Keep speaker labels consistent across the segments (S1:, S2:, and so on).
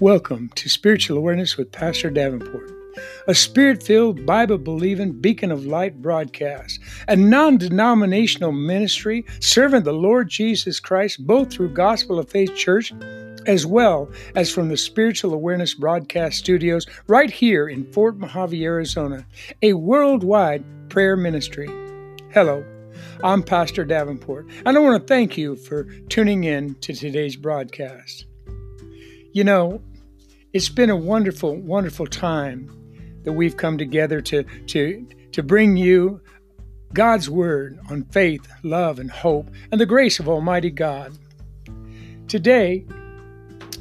S1: Welcome to Spiritual Awareness with Pastor Davenport, a spirit filled, Bible believing beacon of light broadcast, a non denominational ministry serving the Lord Jesus Christ both through Gospel of Faith Church as well as from the Spiritual Awareness Broadcast Studios right here in Fort Mohave, Arizona, a worldwide prayer ministry. Hello. I'm Pastor Davenport, and I want to thank you for tuning in to today's broadcast. You know, it's been a wonderful, wonderful time that we've come together to, to, to bring you God's Word on faith, love, and hope, and the grace of Almighty God. Today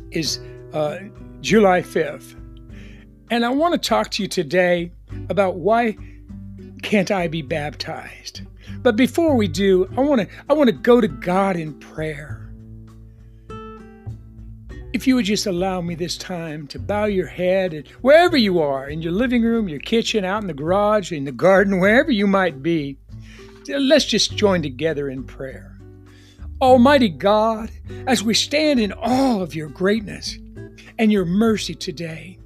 S1: is uh, July 5th, and I want to talk to you today about why can't I be baptized? But before we do, I want to I want to go to God in prayer. If you would just allow me this time to bow your head and wherever you are, in your living room, your kitchen, out in the garage, in the garden, wherever you might be, let's just join together in prayer. Almighty God, as we stand in awe of your greatness and your mercy today,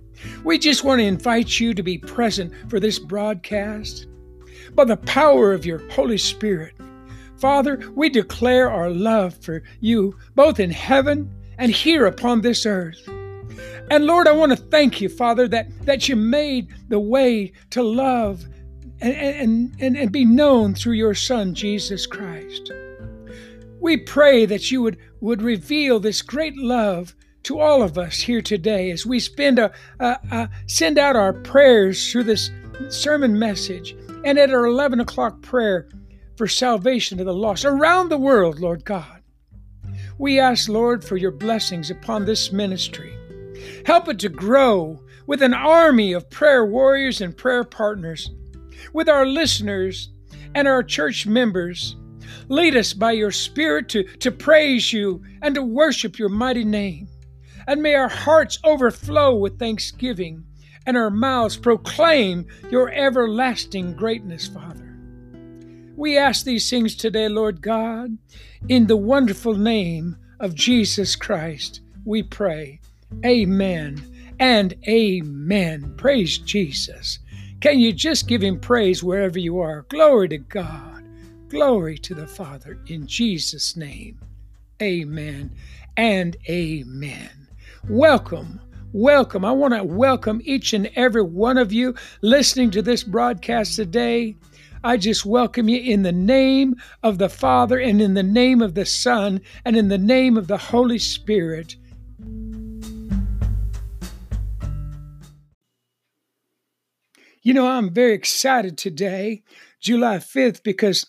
S1: we just want to invite you to be present for this broadcast. By the power of your Holy Spirit, Father, we declare our love for you both in heaven and here upon this earth. And Lord, I want to thank you, Father, that, that you made the way to love and, and, and, and be known through your Son, Jesus Christ. We pray that you would, would reveal this great love to all of us here today as we spend a, a, a, send out our prayers through this sermon message and at our 11 o'clock prayer for salvation to the lost around the world, Lord God. We ask, Lord, for your blessings upon this ministry. Help it to grow with an army of prayer warriors and prayer partners, with our listeners and our church members. Lead us by your Spirit to, to praise you and to worship your mighty name. And may our hearts overflow with thanksgiving and our mouths proclaim your everlasting greatness, Father. We ask these things today, Lord God, in the wonderful name of Jesus Christ. We pray. Amen and amen. Praise Jesus. Can you just give him praise wherever you are? Glory to God. Glory to the Father in Jesus' name. Amen and amen. Welcome. Welcome. I want to welcome each and every one of you listening to this broadcast today. I just welcome you in the name of the Father and in the name of the Son and in the name of the Holy Spirit. You know, I'm very excited today, July 5th, because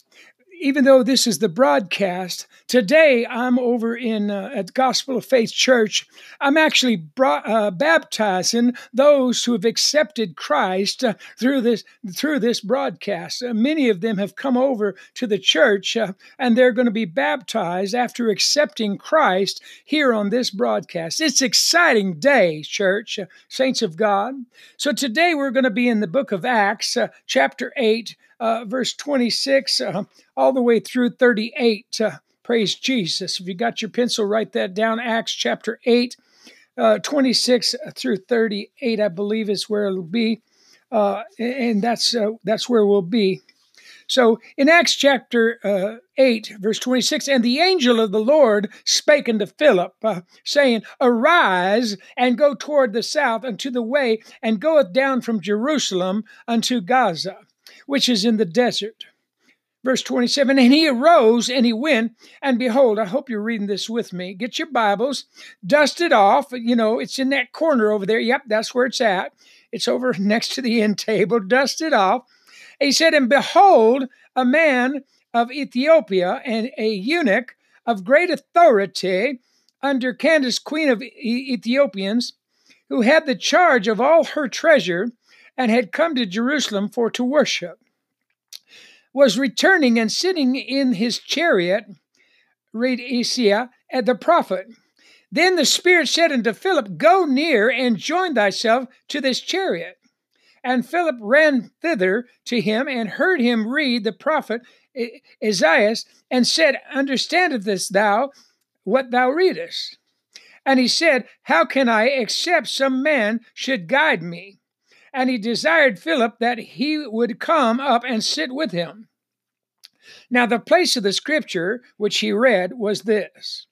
S1: even though this is the broadcast, today I'm over in uh, at Gospel of Faith Church. I'm actually brought, uh, baptizing those who have accepted Christ uh, through this through this broadcast. Uh, many of them have come over to the church, uh, and they're going to be baptized after accepting Christ here on this broadcast. It's exciting day, church, uh, saints of God. So today we're going to be in the book of Acts, chapter eight verse 26 uh, all the way through 38. Praise Jesus. If you got your pencil, write that down. Acts chapter 8, uh, 26 through 38, I believe, is where it'll be. Uh, and that's, uh, that's where we'll be. So in Acts chapter uh, 8, verse 26, and the angel of the Lord spake unto Philip, uh, saying, Arise and go toward the south unto the way, and goeth down from Jerusalem unto Gaza which is in the desert. Verse 27 And he arose and he went, and behold, I hope you're reading this with me. Get your Bibles, dust it off. You know, it's in that corner over there. Yep, that's where it's at. It's over next to the end table. Dust it off. He said, And behold, a man of Ethiopia and a eunuch of great authority under Candace, queen of Ethiopians, who had the charge of all her treasure and had come to Jerusalem for to worship, was returning and sitting in his chariot, read Esia, at the prophet. Then the Spirit said unto Philip, Go near and join thyself to this chariot. And Philip ran thither to him and heard him read the prophet Isaiah and said, Understandest thou what thou readest? And he said, How can I except some man should guide me? And he desired Philip that he would come up and sit with him. Now, the place of the scripture which he read was this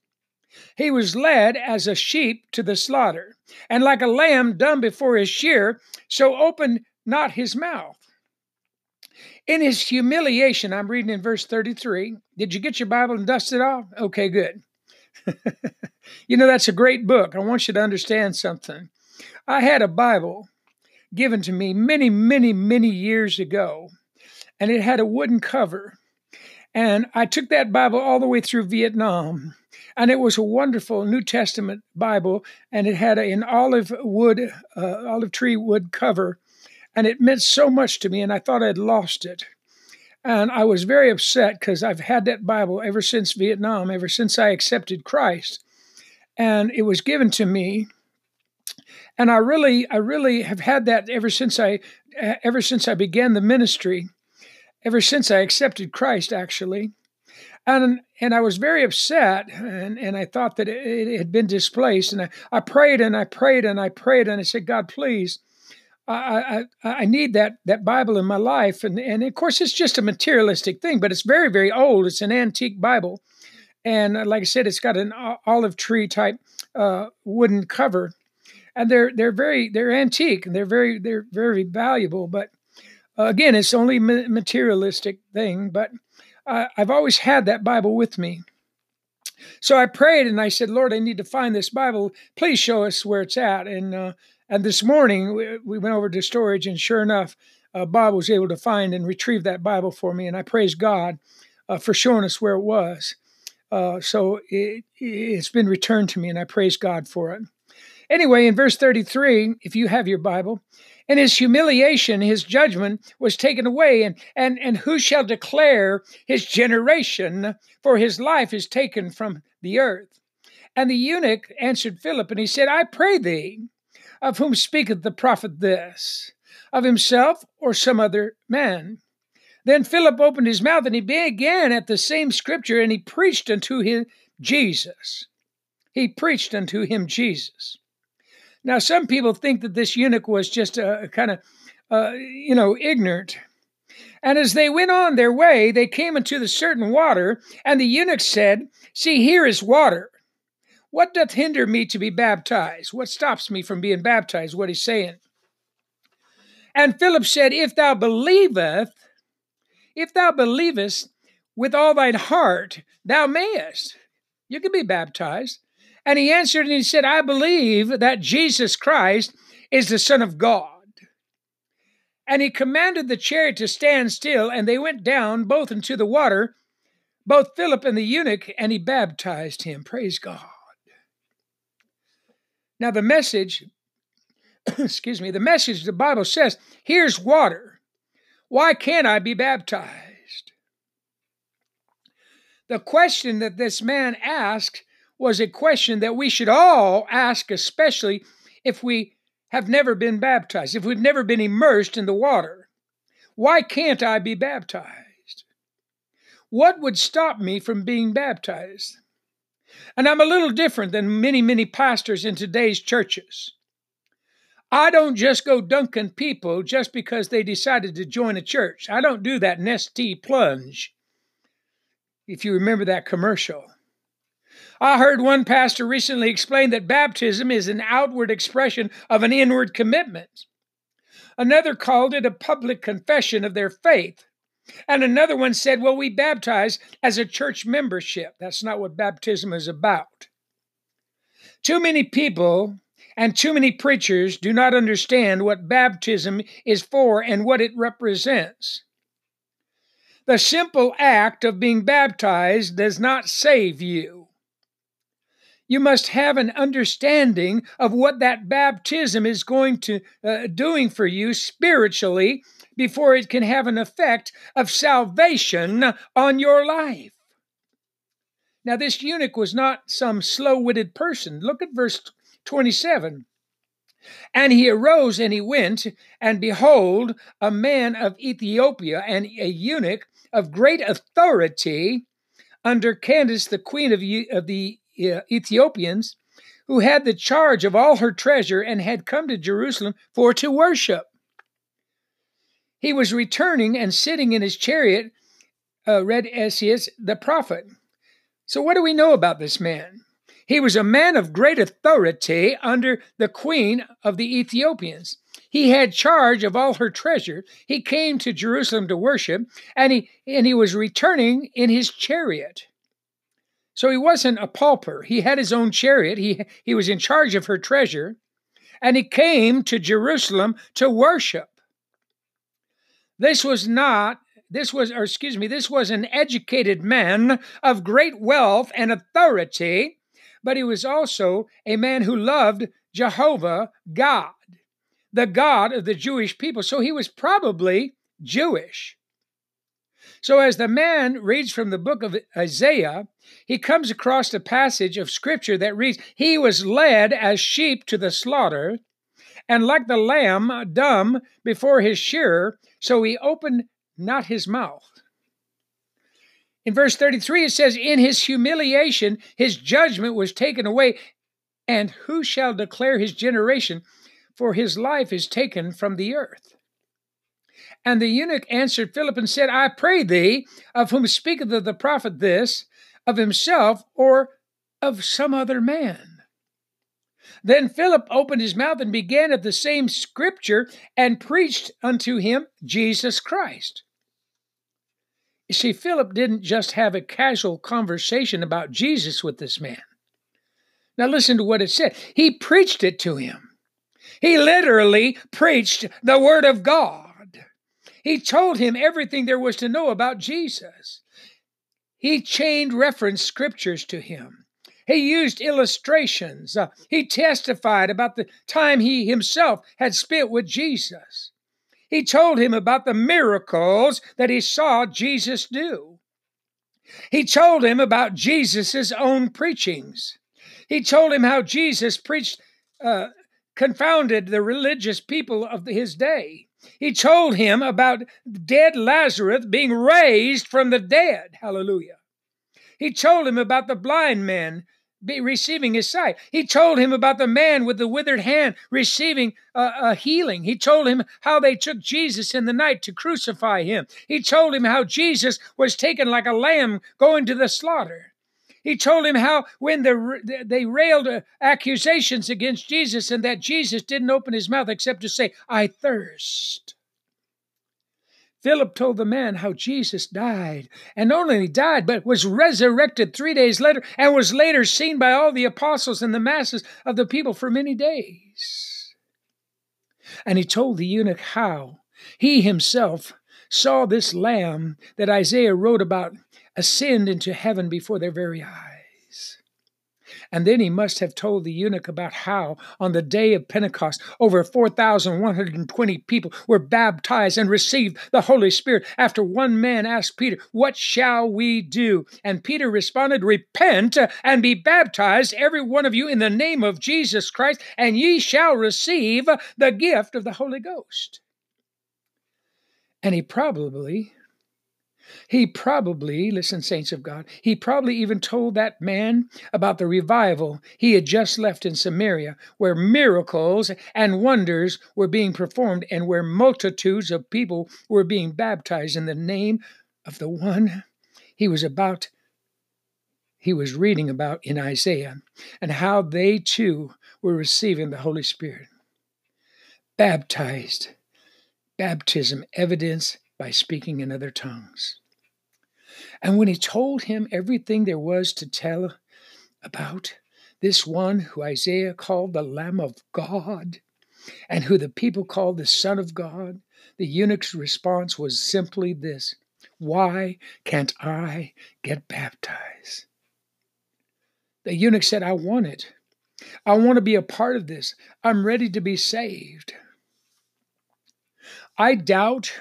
S1: He was led as a sheep to the slaughter, and like a lamb dumb before his shear, so opened not his mouth. In his humiliation, I'm reading in verse 33. Did you get your Bible and dust it off? Okay, good. you know, that's a great book. I want you to understand something. I had a Bible given to me many, many, many years ago, and it had a wooden cover. And I took that Bible all the way through Vietnam, and it was a wonderful New Testament Bible, and it had an olive wood, uh, olive tree wood cover, and it meant so much to me, and I thought I'd lost it. And I was very upset because I've had that Bible ever since Vietnam, ever since I accepted Christ. And it was given to me. And I really, I really have had that ever since I, ever since I began the ministry, ever since I accepted Christ, actually. And, and I was very upset, and, and I thought that it, it had been displaced. And I, I prayed and I prayed and I prayed, and I said, God, please, I, I, I need that that Bible in my life, and and of course it's just a materialistic thing, but it's very very old. It's an antique Bible, and uh, like I said, it's got an olive tree type uh, wooden cover, and they're they're very they're antique and they're very they're very valuable. But uh, again, it's only a materialistic thing. But uh, I've always had that Bible with me. So I prayed and I said, Lord, I need to find this Bible. Please show us where it's at. And uh, and this morning we, we went over to storage, and sure enough, uh, Bob was able to find and retrieve that Bible for me, and I praise God uh, for showing us where it was. Uh, so it, it's been returned to me, and I praise God for it. Anyway, in verse 33, if you have your Bible, in his humiliation, his judgment was taken away, and, and, and who shall declare his generation? For his life is taken from the earth. And the eunuch answered Philip, and he said, I pray thee, of whom speaketh the prophet this? Of himself or some other man? Then Philip opened his mouth and he began at the same scripture and he preached unto him Jesus. He preached unto him Jesus. Now, some people think that this eunuch was just a, a kind of, uh, you know, ignorant. And as they went on their way, they came into the certain water, and the eunuch said, See, here is water. What doth hinder me to be baptized? What stops me from being baptized? What he's saying. And Philip said, If thou believest, if thou believest with all thine heart, thou mayest. You can be baptized. And he answered and he said, I believe that Jesus Christ is the Son of God. And he commanded the chariot to stand still, and they went down both into the water, both Philip and the eunuch, and he baptized him. Praise God. Now, the message, excuse me, the message the Bible says here's water. Why can't I be baptized? The question that this man asked was a question that we should all ask, especially if we have never been baptized, if we've never been immersed in the water. Why can't I be baptized? What would stop me from being baptized? And I'm a little different than many, many pastors in today's churches. I don't just go dunking people just because they decided to join a church. I don't do that Nestea plunge. If you remember that commercial. I heard one pastor recently explain that baptism is an outward expression of an inward commitment. Another called it a public confession of their faith. And another one said, Well, we baptize as a church membership. That's not what baptism is about. Too many people and too many preachers do not understand what baptism is for and what it represents. The simple act of being baptized does not save you. You must have an understanding of what that baptism is going to uh, doing for you spiritually before it can have an effect of salvation on your life. Now, this eunuch was not some slow witted person. Look at verse 27. And he arose and he went, and behold, a man of Ethiopia, and a eunuch of great authority under Candace, the queen of, of the Ethiopians, who had the charge of all her treasure and had come to Jerusalem for to worship. He was returning and sitting in his chariot, uh, read Esaias the prophet. So, what do we know about this man? He was a man of great authority under the queen of the Ethiopians. He had charge of all her treasure. He came to Jerusalem to worship, and he, and he was returning in his chariot. So he wasn't a pauper. He had his own chariot. He, he was in charge of her treasure. And he came to Jerusalem to worship. This was not, this was, or excuse me, this was an educated man of great wealth and authority, but he was also a man who loved Jehovah God, the God of the Jewish people. So he was probably Jewish. So, as the man reads from the book of Isaiah, he comes across a passage of scripture that reads, He was led as sheep to the slaughter, and like the lamb dumb before his shearer, so he opened not his mouth. In verse 33, it says, In his humiliation, his judgment was taken away, and who shall declare his generation? For his life is taken from the earth. And the eunuch answered Philip and said, I pray thee, of whom speaketh the prophet this, of himself or of some other man? Then Philip opened his mouth and began at the same scripture and preached unto him Jesus Christ. You see, Philip didn't just have a casual conversation about Jesus with this man. Now, listen to what it said. He preached it to him. He literally preached the Word of God. He told him everything there was to know about Jesus. He chained reference scriptures to him. He used illustrations. Uh, he testified about the time he himself had spent with Jesus. He told him about the miracles that he saw Jesus do. He told him about Jesus' own preachings. He told him how Jesus preached, uh, confounded the religious people of his day. He told him about dead Lazarus being raised from the dead. Hallelujah. He told him about the blind man receiving his sight. He told him about the man with the withered hand receiving a, a, healing. He told him how they took Jesus in the night to crucify him. He told him how Jesus was taken like a lamb going to the slaughter. He told him how when the, they railed uh, accusations against Jesus and that Jesus didn't open his mouth except to say, I thirst. Philip told the man how Jesus died, and not only died, but was resurrected three days later, and was later seen by all the apostles and the masses of the people for many days. And he told the eunuch how he himself saw this lamb that Isaiah wrote about ascend into heaven before their very eyes. And then he must have told the eunuch about how, on the day of Pentecost, over 4,120 people were baptized and received the Holy Spirit after one man asked Peter, What shall we do? And Peter responded, Repent and be baptized, every one of you, in the name of Jesus Christ, and ye shall receive the gift of the Holy Ghost. And he probably he probably, listen, saints of God, he probably even told that man about the revival he had just left in Samaria, where miracles and wonders were being performed and where multitudes of people were being baptized in the name of the one he was about he was reading about in Isaiah and how they too were receiving the Holy Spirit. Baptized. Baptism evidence by speaking in other tongues. And when he told him everything there was to tell about this one who Isaiah called the Lamb of God and who the people called the Son of God, the eunuch's response was simply this Why can't I get baptized? The eunuch said, I want it. I want to be a part of this. I'm ready to be saved. I doubt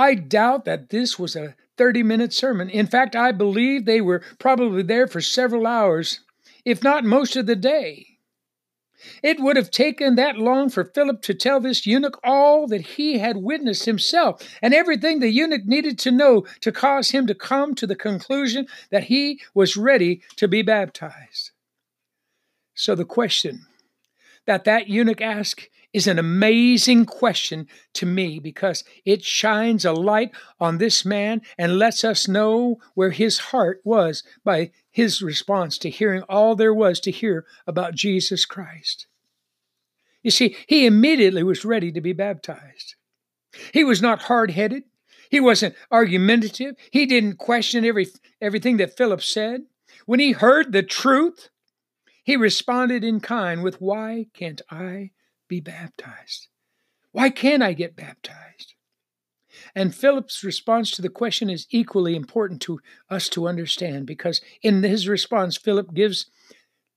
S1: I doubt that this was a 30 minute sermon. In fact, I believe they were probably there for several hours, if not most of the day. It would have taken that long for Philip to tell this eunuch all that he had witnessed himself and everything the eunuch needed to know to cause him to come to the conclusion that he was ready to be baptized. So the question that that eunuch asked is an amazing question to me because it shines a light on this man and lets us know where his heart was by his response to hearing all there was to hear about Jesus Christ. You see, he immediately was ready to be baptized. He was not hard headed. He wasn't argumentative. He didn't question every, everything that Philip said. When he heard the truth, he responded in kind with, Why can't I be baptized? Why can't I get baptized? And Philip's response to the question is equally important to us to understand because in his response, Philip gives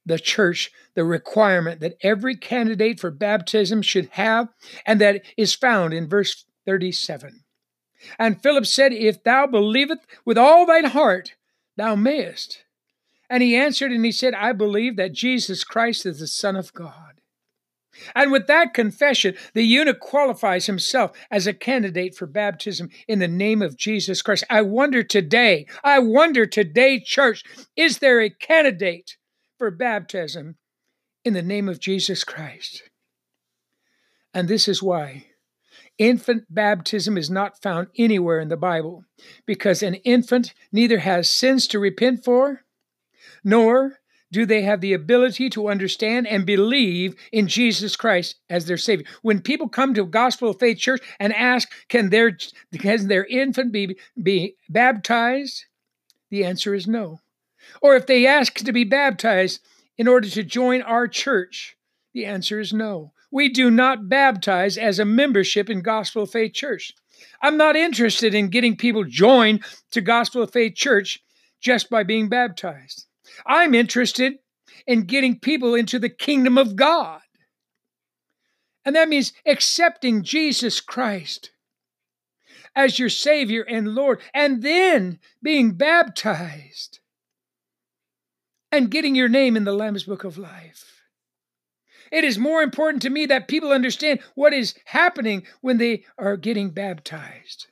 S1: the church the requirement that every candidate for baptism should have, and that is found in verse 37. And Philip said, If thou believest with all thine heart, thou mayest. And he answered and he said, I believe that Jesus Christ is the Son of God. And with that confession, the eunuch qualifies himself as a candidate for baptism in the name of Jesus Christ. I wonder today, I wonder today, church, is there a candidate for baptism in the name of Jesus Christ? And this is why infant baptism is not found anywhere in the Bible, because an infant neither has sins to repent for, nor do they have the ability to understand and believe in Jesus Christ as their Savior. When people come to Gospel of Faith Church and ask, can their, can their infant be, be baptized? The answer is no. Or if they ask to be baptized in order to join our church, the answer is no. We do not baptize as a membership in Gospel of Faith Church. I'm not interested in getting people joined to Gospel of Faith Church just by being baptized. I'm interested in getting people into the kingdom of God. And that means accepting Jesus Christ as your Savior and Lord, and then being baptized and getting your name in the Lamb's Book of Life. It is more important to me that people understand what is happening when they are getting baptized.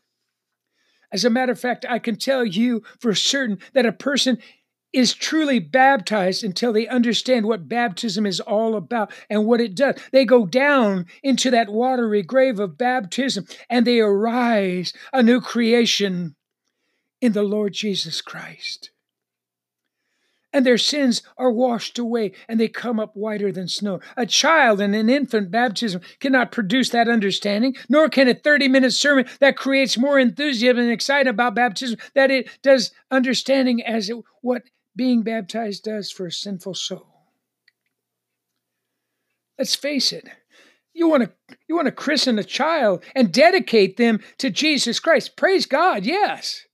S1: As a matter of fact, I can tell you for certain that a person is truly baptized until they understand what baptism is all about and what it does. They go down into that watery grave of baptism and they arise a new creation in the Lord Jesus Christ. And their sins are washed away and they come up whiter than snow. A child and an infant baptism cannot produce that understanding, nor can a 30 minute sermon that creates more enthusiasm and excitement about baptism that it does understanding as it, what being baptized does for a sinful soul. Let's face it. You want to you want to christen a child and dedicate them to Jesus Christ. Praise God, yes.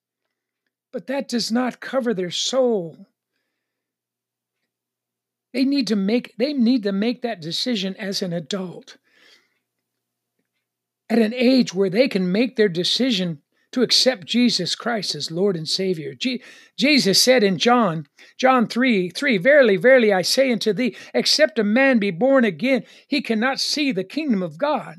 S1: But that does not cover their soul. They need to make they need to make that decision as an adult. At an age where they can make their decision to accept Jesus Christ as Lord and Savior. Je- Jesus said in John, John 3 3, Verily, verily, I say unto thee, except a man be born again, he cannot see the kingdom of God.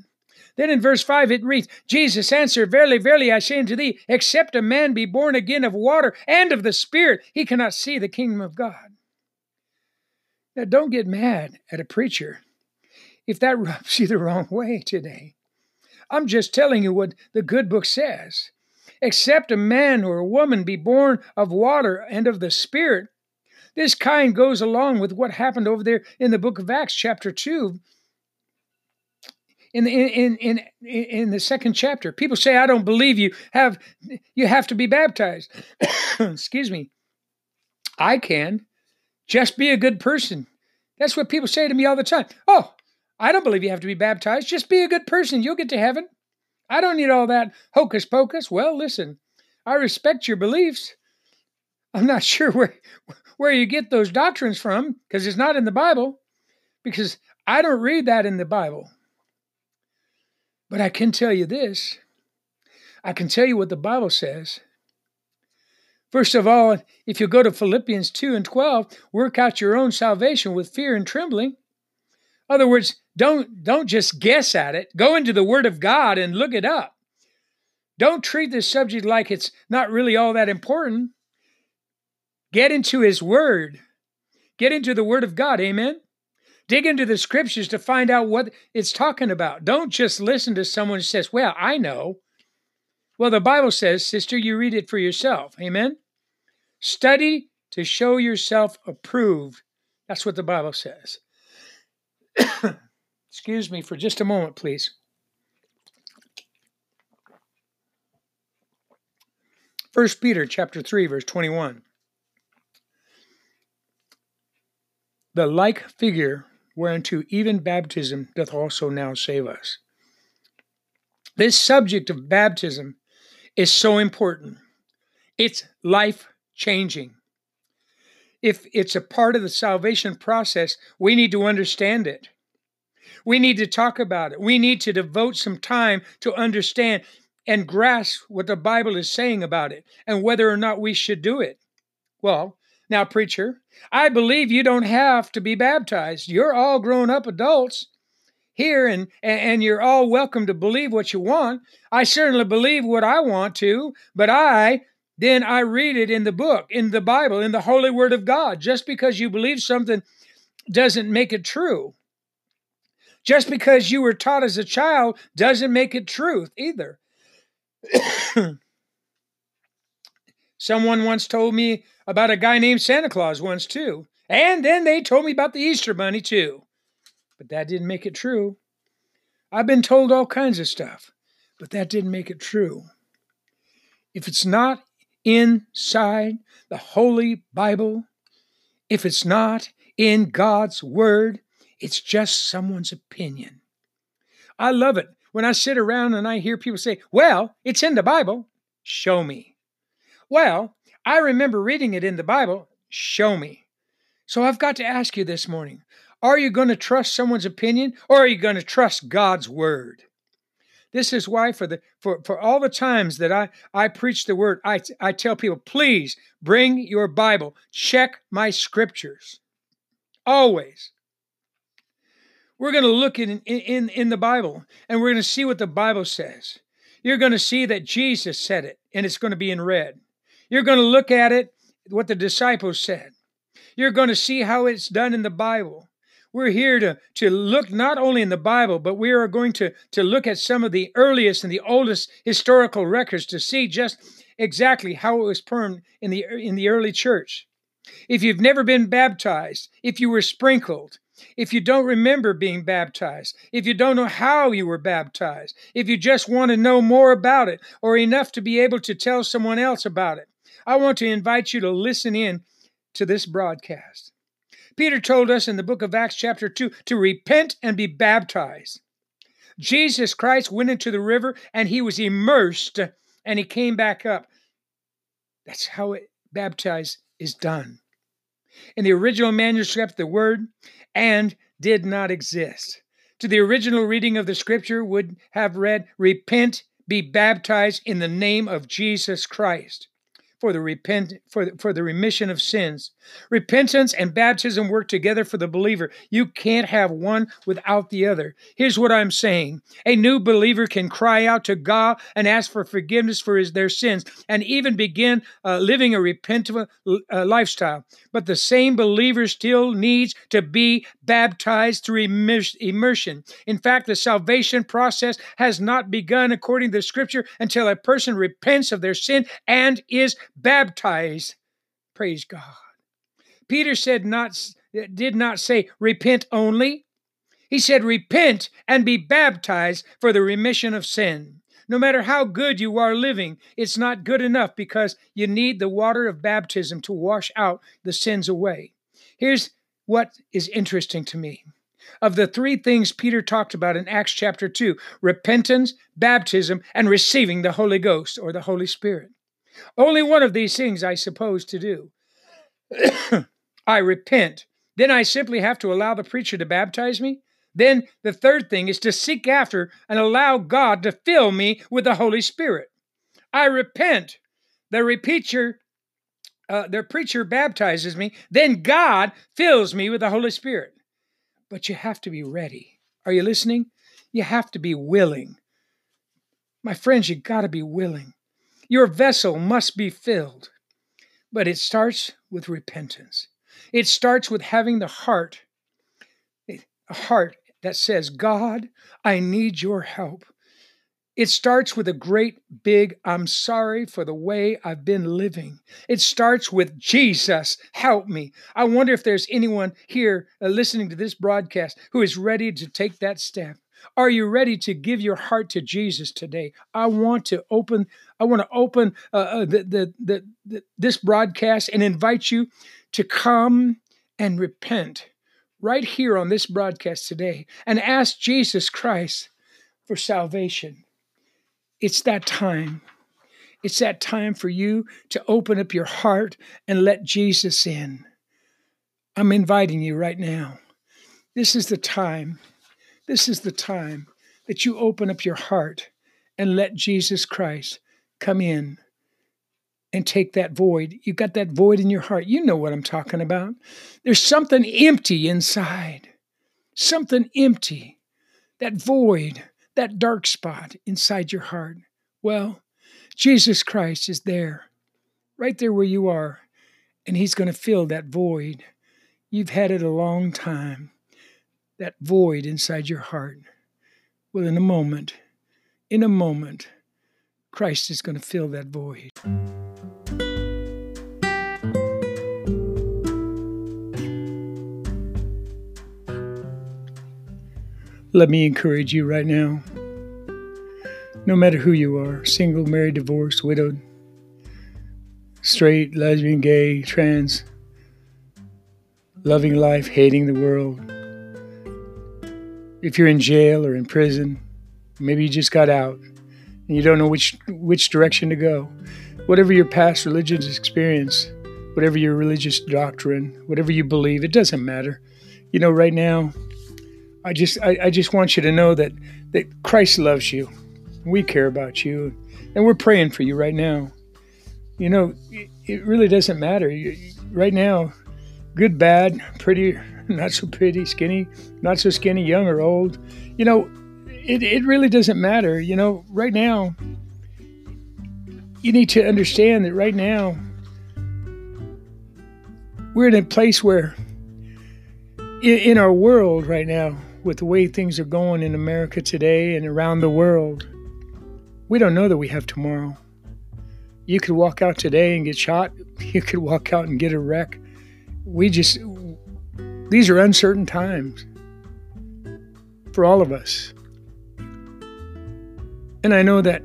S1: Then in verse 5 it reads, Jesus answered, Verily, verily, I say unto thee, except a man be born again of water and of the Spirit, he cannot see the kingdom of God. Now, don't get mad at a preacher if that rubs you the wrong way today. I'm just telling you what the good book says except a man or a woman be born of water and of the Spirit. This kind goes along with what happened over there in the book of Acts, chapter 2. In the, in, in, in, in the second chapter, people say, I don't believe you have you have to be baptized. Excuse me. I can. Just be a good person. That's what people say to me all the time. Oh, I don't believe you have to be baptized. Just be a good person. You'll get to heaven. I don't need all that hocus pocus. Well, listen, I respect your beliefs. I'm not sure where where you get those doctrines from because it's not in the Bible because I don't read that in the Bible. But I can tell you this. I can tell you what the Bible says. First of all, if you go to Philippians 2 and 12, work out your own salvation with fear and trembling In other words, don't don't just guess at it. Go into the Word of God and look it up. Don't treat this subject like it's not really all that important. Get into His Word. Get into the Word of God. Amen. Dig into the scriptures to find out what it's talking about. Don't just listen to someone who says, Well, I know. Well, the Bible says, sister, you read it for yourself. Amen? Study to show yourself approved. That's what the Bible says. Excuse me for just a moment, please. First Peter chapter 3 verse 21. The like figure whereunto even baptism doth also now save us. This subject of baptism is so important. It's life changing. If it's a part of the salvation process, we need to understand it. We need to talk about it. We need to devote some time to understand and grasp what the Bible is saying about it and whether or not we should do it. Well, now, preacher, I believe you don't have to be baptized. You're all grown up adults here and, and you're all welcome to believe what you want. I certainly believe what I want to, but I then I read it in the book, in the Bible, in the holy word of God. Just because you believe something doesn't make it true. Just because you were taught as a child doesn't make it truth either. Someone once told me about a guy named Santa Claus once too. And then they told me about the Easter Bunny too. But that didn't make it true. I've been told all kinds of stuff, but that didn't make it true. If it's not inside the Holy Bible, if it's not in God's Word, it's just someone's opinion. I love it when I sit around and I hear people say, Well, it's in the Bible. Show me. Well, I remember reading it in the Bible. Show me. So I've got to ask you this morning are you going to trust someone's opinion or are you going to trust God's word? This is why for the for, for all the times that I, I preach the word, I, I tell people, please bring your Bible. Check my scriptures. Always. We're going to look in, in, in the Bible and we're going to see what the Bible says. You're going to see that Jesus said it, and it's going to be in red. You're going to look at it, what the disciples said. You're going to see how it's done in the Bible. We're here to, to look not only in the Bible, but we are going to, to look at some of the earliest and the oldest historical records to see just exactly how it was performed in the, in the early church. If you've never been baptized, if you were sprinkled, if you don't remember being baptized, if you don't know how you were baptized, if you just want to know more about it or enough to be able to tell someone else about it, I want to invite you to listen in to this broadcast. Peter told us in the book of Acts, chapter 2, to repent and be baptized. Jesus Christ went into the river and he was immersed and he came back up. That's how it baptized is done. In the original manuscript, the word and did not exist. To the original reading of the scripture would have read, Repent, be baptized in the name of Jesus Christ for the repent for the, for the remission of sins. Repentance and baptism work together for the believer. You can't have one without the other. Here's what I'm saying. A new believer can cry out to God and ask for forgiveness for his, their sins and even begin uh, living a repentant uh, lifestyle. But the same believer still needs to be baptized through immersion. In fact, the salvation process has not begun according to the scripture until a person repents of their sin and is baptized. Praise God. Peter said not did not say repent only. He said repent and be baptized for the remission of sin. No matter how good you are living, it's not good enough because you need the water of baptism to wash out the sins away. Here's what is interesting to me. Of the three things Peter talked about in Acts chapter 2 repentance, baptism, and receiving the Holy Ghost or the Holy Spirit. Only one of these things I suppose to do. I repent. Then I simply have to allow the preacher to baptize me. Then the third thing is to seek after and allow God to fill me with the Holy Spirit. I repent. The preacher, uh, the preacher baptizes me. Then God fills me with the Holy Spirit. But you have to be ready. Are you listening? You have to be willing. My friends, you got to be willing. Your vessel must be filled. But it starts with repentance. It starts with having the heart, a heart that says, God, I need your help. It starts with a great big, I'm sorry for the way I've been living. It starts with, Jesus, help me. I wonder if there's anyone here uh, listening to this broadcast who is ready to take that step. Are you ready to give your heart to Jesus today? I want to open. I want to open uh, uh, the, the, the, the, this broadcast and invite you to come and repent right here on this broadcast today and ask Jesus Christ for salvation. It's that time. It's that time for you to open up your heart and let Jesus in. I'm inviting you right now. This is the time. This is the time that you open up your heart and let Jesus Christ come in and take that void. You've got that void in your heart. You know what I'm talking about. There's something empty inside, something empty, that void that dark spot inside your heart? Well, Jesus Christ is there, right there where you are, and He's going to fill that void. You've had it a long time, that void inside your heart. Well, in a moment, in a moment, Christ is going to fill that void. Let me encourage you right now. No matter who you are single, married, divorced, widowed, straight, lesbian, gay, trans, loving life, hating the world. If you're in jail or in prison, maybe you just got out and you don't know which which direction to go. Whatever your past religious experience, whatever your religious doctrine, whatever you believe, it doesn't matter. You know, right now, I just I, I just want you to know that that Christ loves you. We care about you, and we're praying for you right now. You know, it, it really doesn't matter. You, right now, good, bad, pretty, not so pretty, skinny, not so skinny, young or old. You know, it, it really doesn't matter. You know, right now, you need to understand that right now, we're in a place where, in, in our world right now, with the way things are going in America today and around the world, we don't know that we have tomorrow. You could walk out today and get shot. You could walk out and get a wreck. We just, these are uncertain times for all of us. And I know that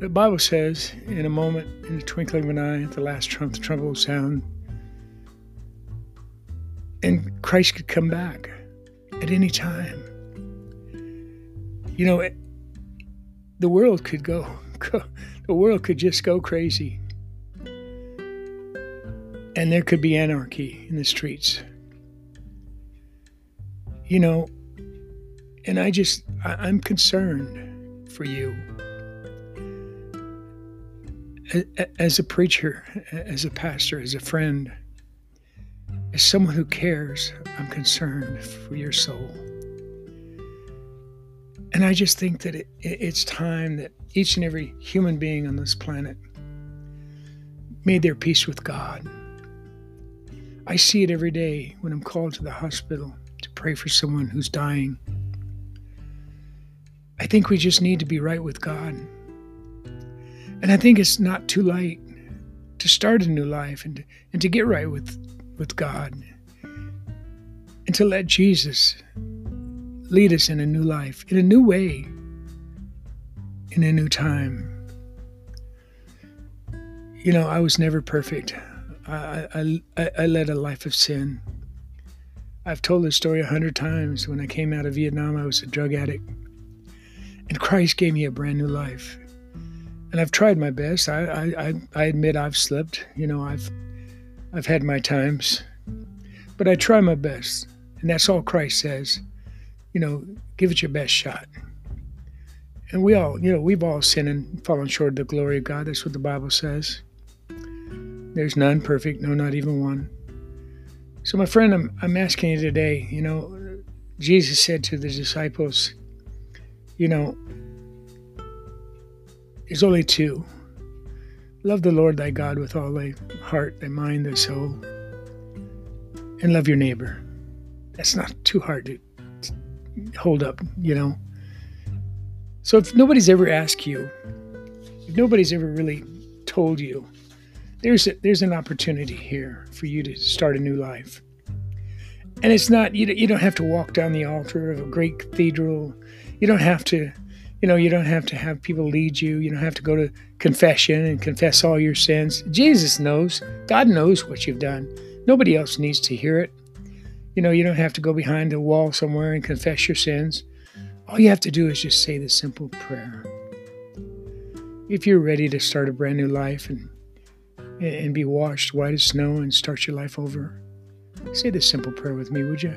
S1: the Bible says, in a moment, in the twinkling of an eye, at the last trump, the trumpet will sound, and Christ could come back at any time. You know, the world could go, go, the world could just go crazy. And there could be anarchy in the streets. You know, and I just, I, I'm concerned for you. As a preacher, as a pastor, as a friend, as someone who cares, I'm concerned for your soul. And I just think that it, it's time that each and every human being on this planet made their peace with God. I see it every day when I'm called to the hospital pray for someone who's dying. I think we just need to be right with God. And I think it's not too late to start a new life and to, and to get right with with God and to let Jesus lead us in a new life, in a new way, in a new time. You know, I was never perfect. I, I, I led a life of sin. I've told this story a hundred times. When I came out of Vietnam, I was a drug addict. And Christ gave me a brand new life. And I've tried my best. I, I, I admit I've slipped. You know, I've I've had my times, but I try my best. And that's all Christ says. You know, give it your best shot. And we all, you know, we've all sinned and fallen short of the glory of God. That's what the Bible says. There's none perfect, no, not even one. So, my friend, I'm, I'm asking you today, you know, Jesus said to the disciples, you know, there's only two Love the Lord thy God with all thy heart, thy mind, thy soul, and love your neighbor That's not too hard to, to hold up, you know. So if nobody's ever asked you, if nobody's ever really told you, there's a, there's an opportunity here for you to start a new life. And it's not you. You don't have to walk down the altar of a great cathedral. You don't have to, you know, you don't have to have people lead you. You don't have to go to confession and confess all your sins. Jesus knows. God knows what you've done. Nobody else needs to hear it. You know, you don't have to go behind a wall somewhere and confess your sins. All you have to do is just say the simple prayer. If you're ready to start a brand new life and and be washed white as snow and start your life over, say this simple prayer with me, would you?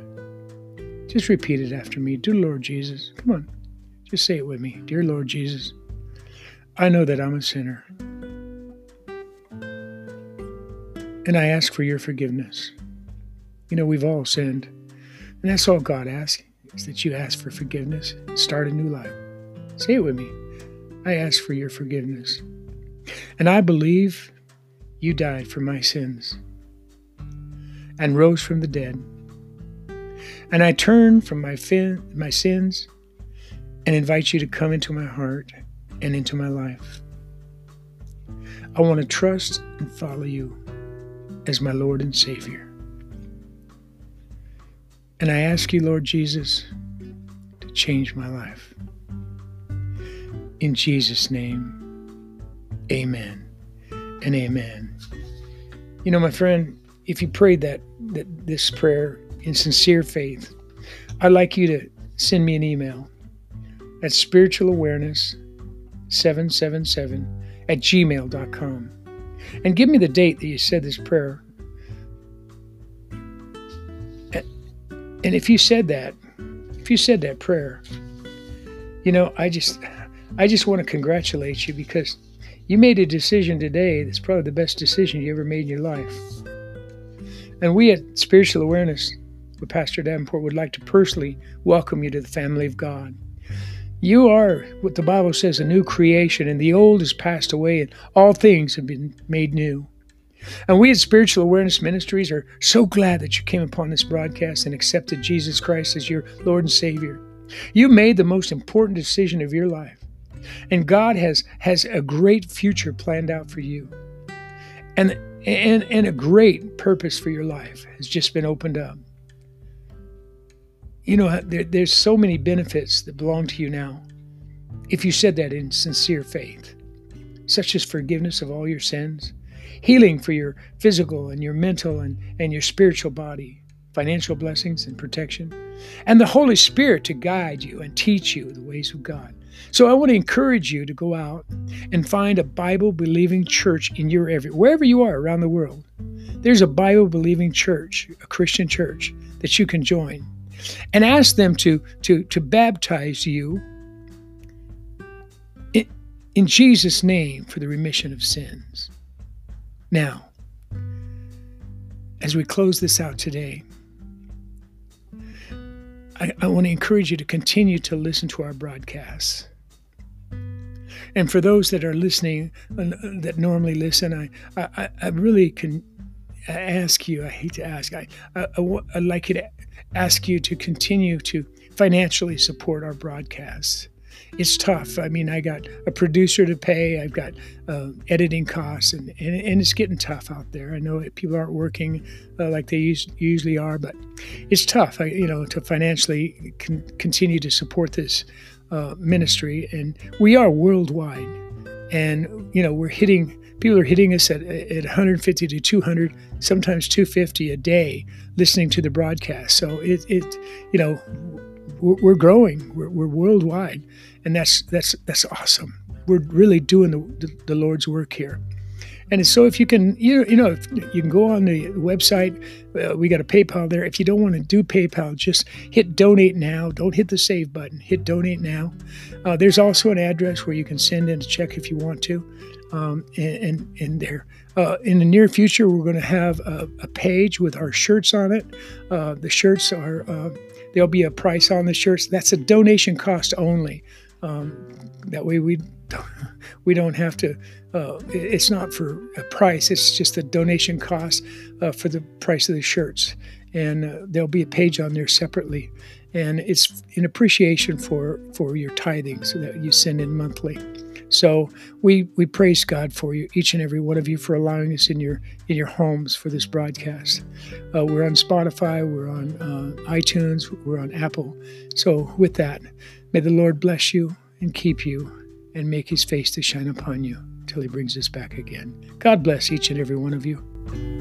S1: Just repeat it after me. Dear Lord Jesus, come on, just say it with me. Dear Lord Jesus, I know that I'm a sinner. And I ask for your forgiveness. You know, we've all sinned. And that's all God asks, is that you ask for forgiveness and start a new life. Say it with me. I ask for your forgiveness. And I believe you died for my sins and rose from the dead. And I turn from my, fin- my sins and invite you to come into my heart and into my life. I want to trust and follow you as my Lord and Savior. And I ask you, Lord Jesus, to change my life. In Jesus' name, amen and amen. You know, my friend, if you prayed that, that this prayer in sincere faith, I'd like you to send me an email at spiritual awareness 777 at gmail.com. And give me the date that you said this prayer. And if you said that, if you said that prayer, you know, I just I just want to congratulate you because you made a decision today that's probably the best decision you ever made in your life. And we at Spiritual Awareness with Pastor Davenport would like to personally welcome you to the family of God. You are what the Bible says a new creation, and the old has passed away, and all things have been made new. And we at Spiritual Awareness Ministries are so glad that you came upon this broadcast and accepted Jesus Christ as your Lord and Savior. You made the most important decision of your life, and God has, has a great future planned out for you. And, and, and a great purpose for your life has just been opened up you know, there, there's so many benefits that belong to you now if you said that in sincere faith, such as forgiveness of all your sins, healing for your physical and your mental and, and your spiritual body, financial blessings and protection, and the Holy Spirit to guide you and teach you the ways of God. So I want to encourage you to go out and find a Bible believing church in your area, wherever you are around the world. There's a Bible believing church, a Christian church that you can join and ask them to, to, to baptize you in, in Jesus' name for the remission of sins. Now, as we close this out today, I, I want to encourage you to continue to listen to our broadcasts. And for those that are listening, uh, that normally listen, I, I, I really can ask you, I hate to ask, I, I, would like you to ask you to continue to financially support our broadcasts. It's tough. I mean, I got a producer to pay, I've got uh, editing costs, and, and, and, it's getting tough out there. I know people aren't working uh, like they us- usually are, but it's tough, I, you know, to financially con- continue to support this uh, ministry. And we are worldwide, and, you know, we're hitting people are hitting us at, at 150 to 200 sometimes 250 a day listening to the broadcast so it, it you know we're, growing we're, worldwide and that's that's that's awesome we're really doing the, the, the lord's work here and so if you can you, you know you can go on the website uh, we got a paypal there if you don't want to do paypal just hit donate now don't hit the save button hit donate now uh, there's also an address where you can send in a check if you want to um, and, and, there. Uh, in the near future, we're going to have a, a, page with our shirts on it. Uh, the shirts are, uh, there'll be a price on the shirts. That's a donation cost only. Um, that way, we we don't have to. Uh, it's not for a price. It's just a donation cost uh, for the price of the shirts, and uh, there'll be a page on there separately, and it's in appreciation for for your tithing so that you send in monthly. So we we praise God for you, each and every one of you, for allowing us in your in your homes for this broadcast. Uh, we're on Spotify, we're on uh, iTunes, we're on Apple. So with that, may the Lord bless you and keep you, and make His face to shine upon you till He brings us back again. God bless each and every one of you.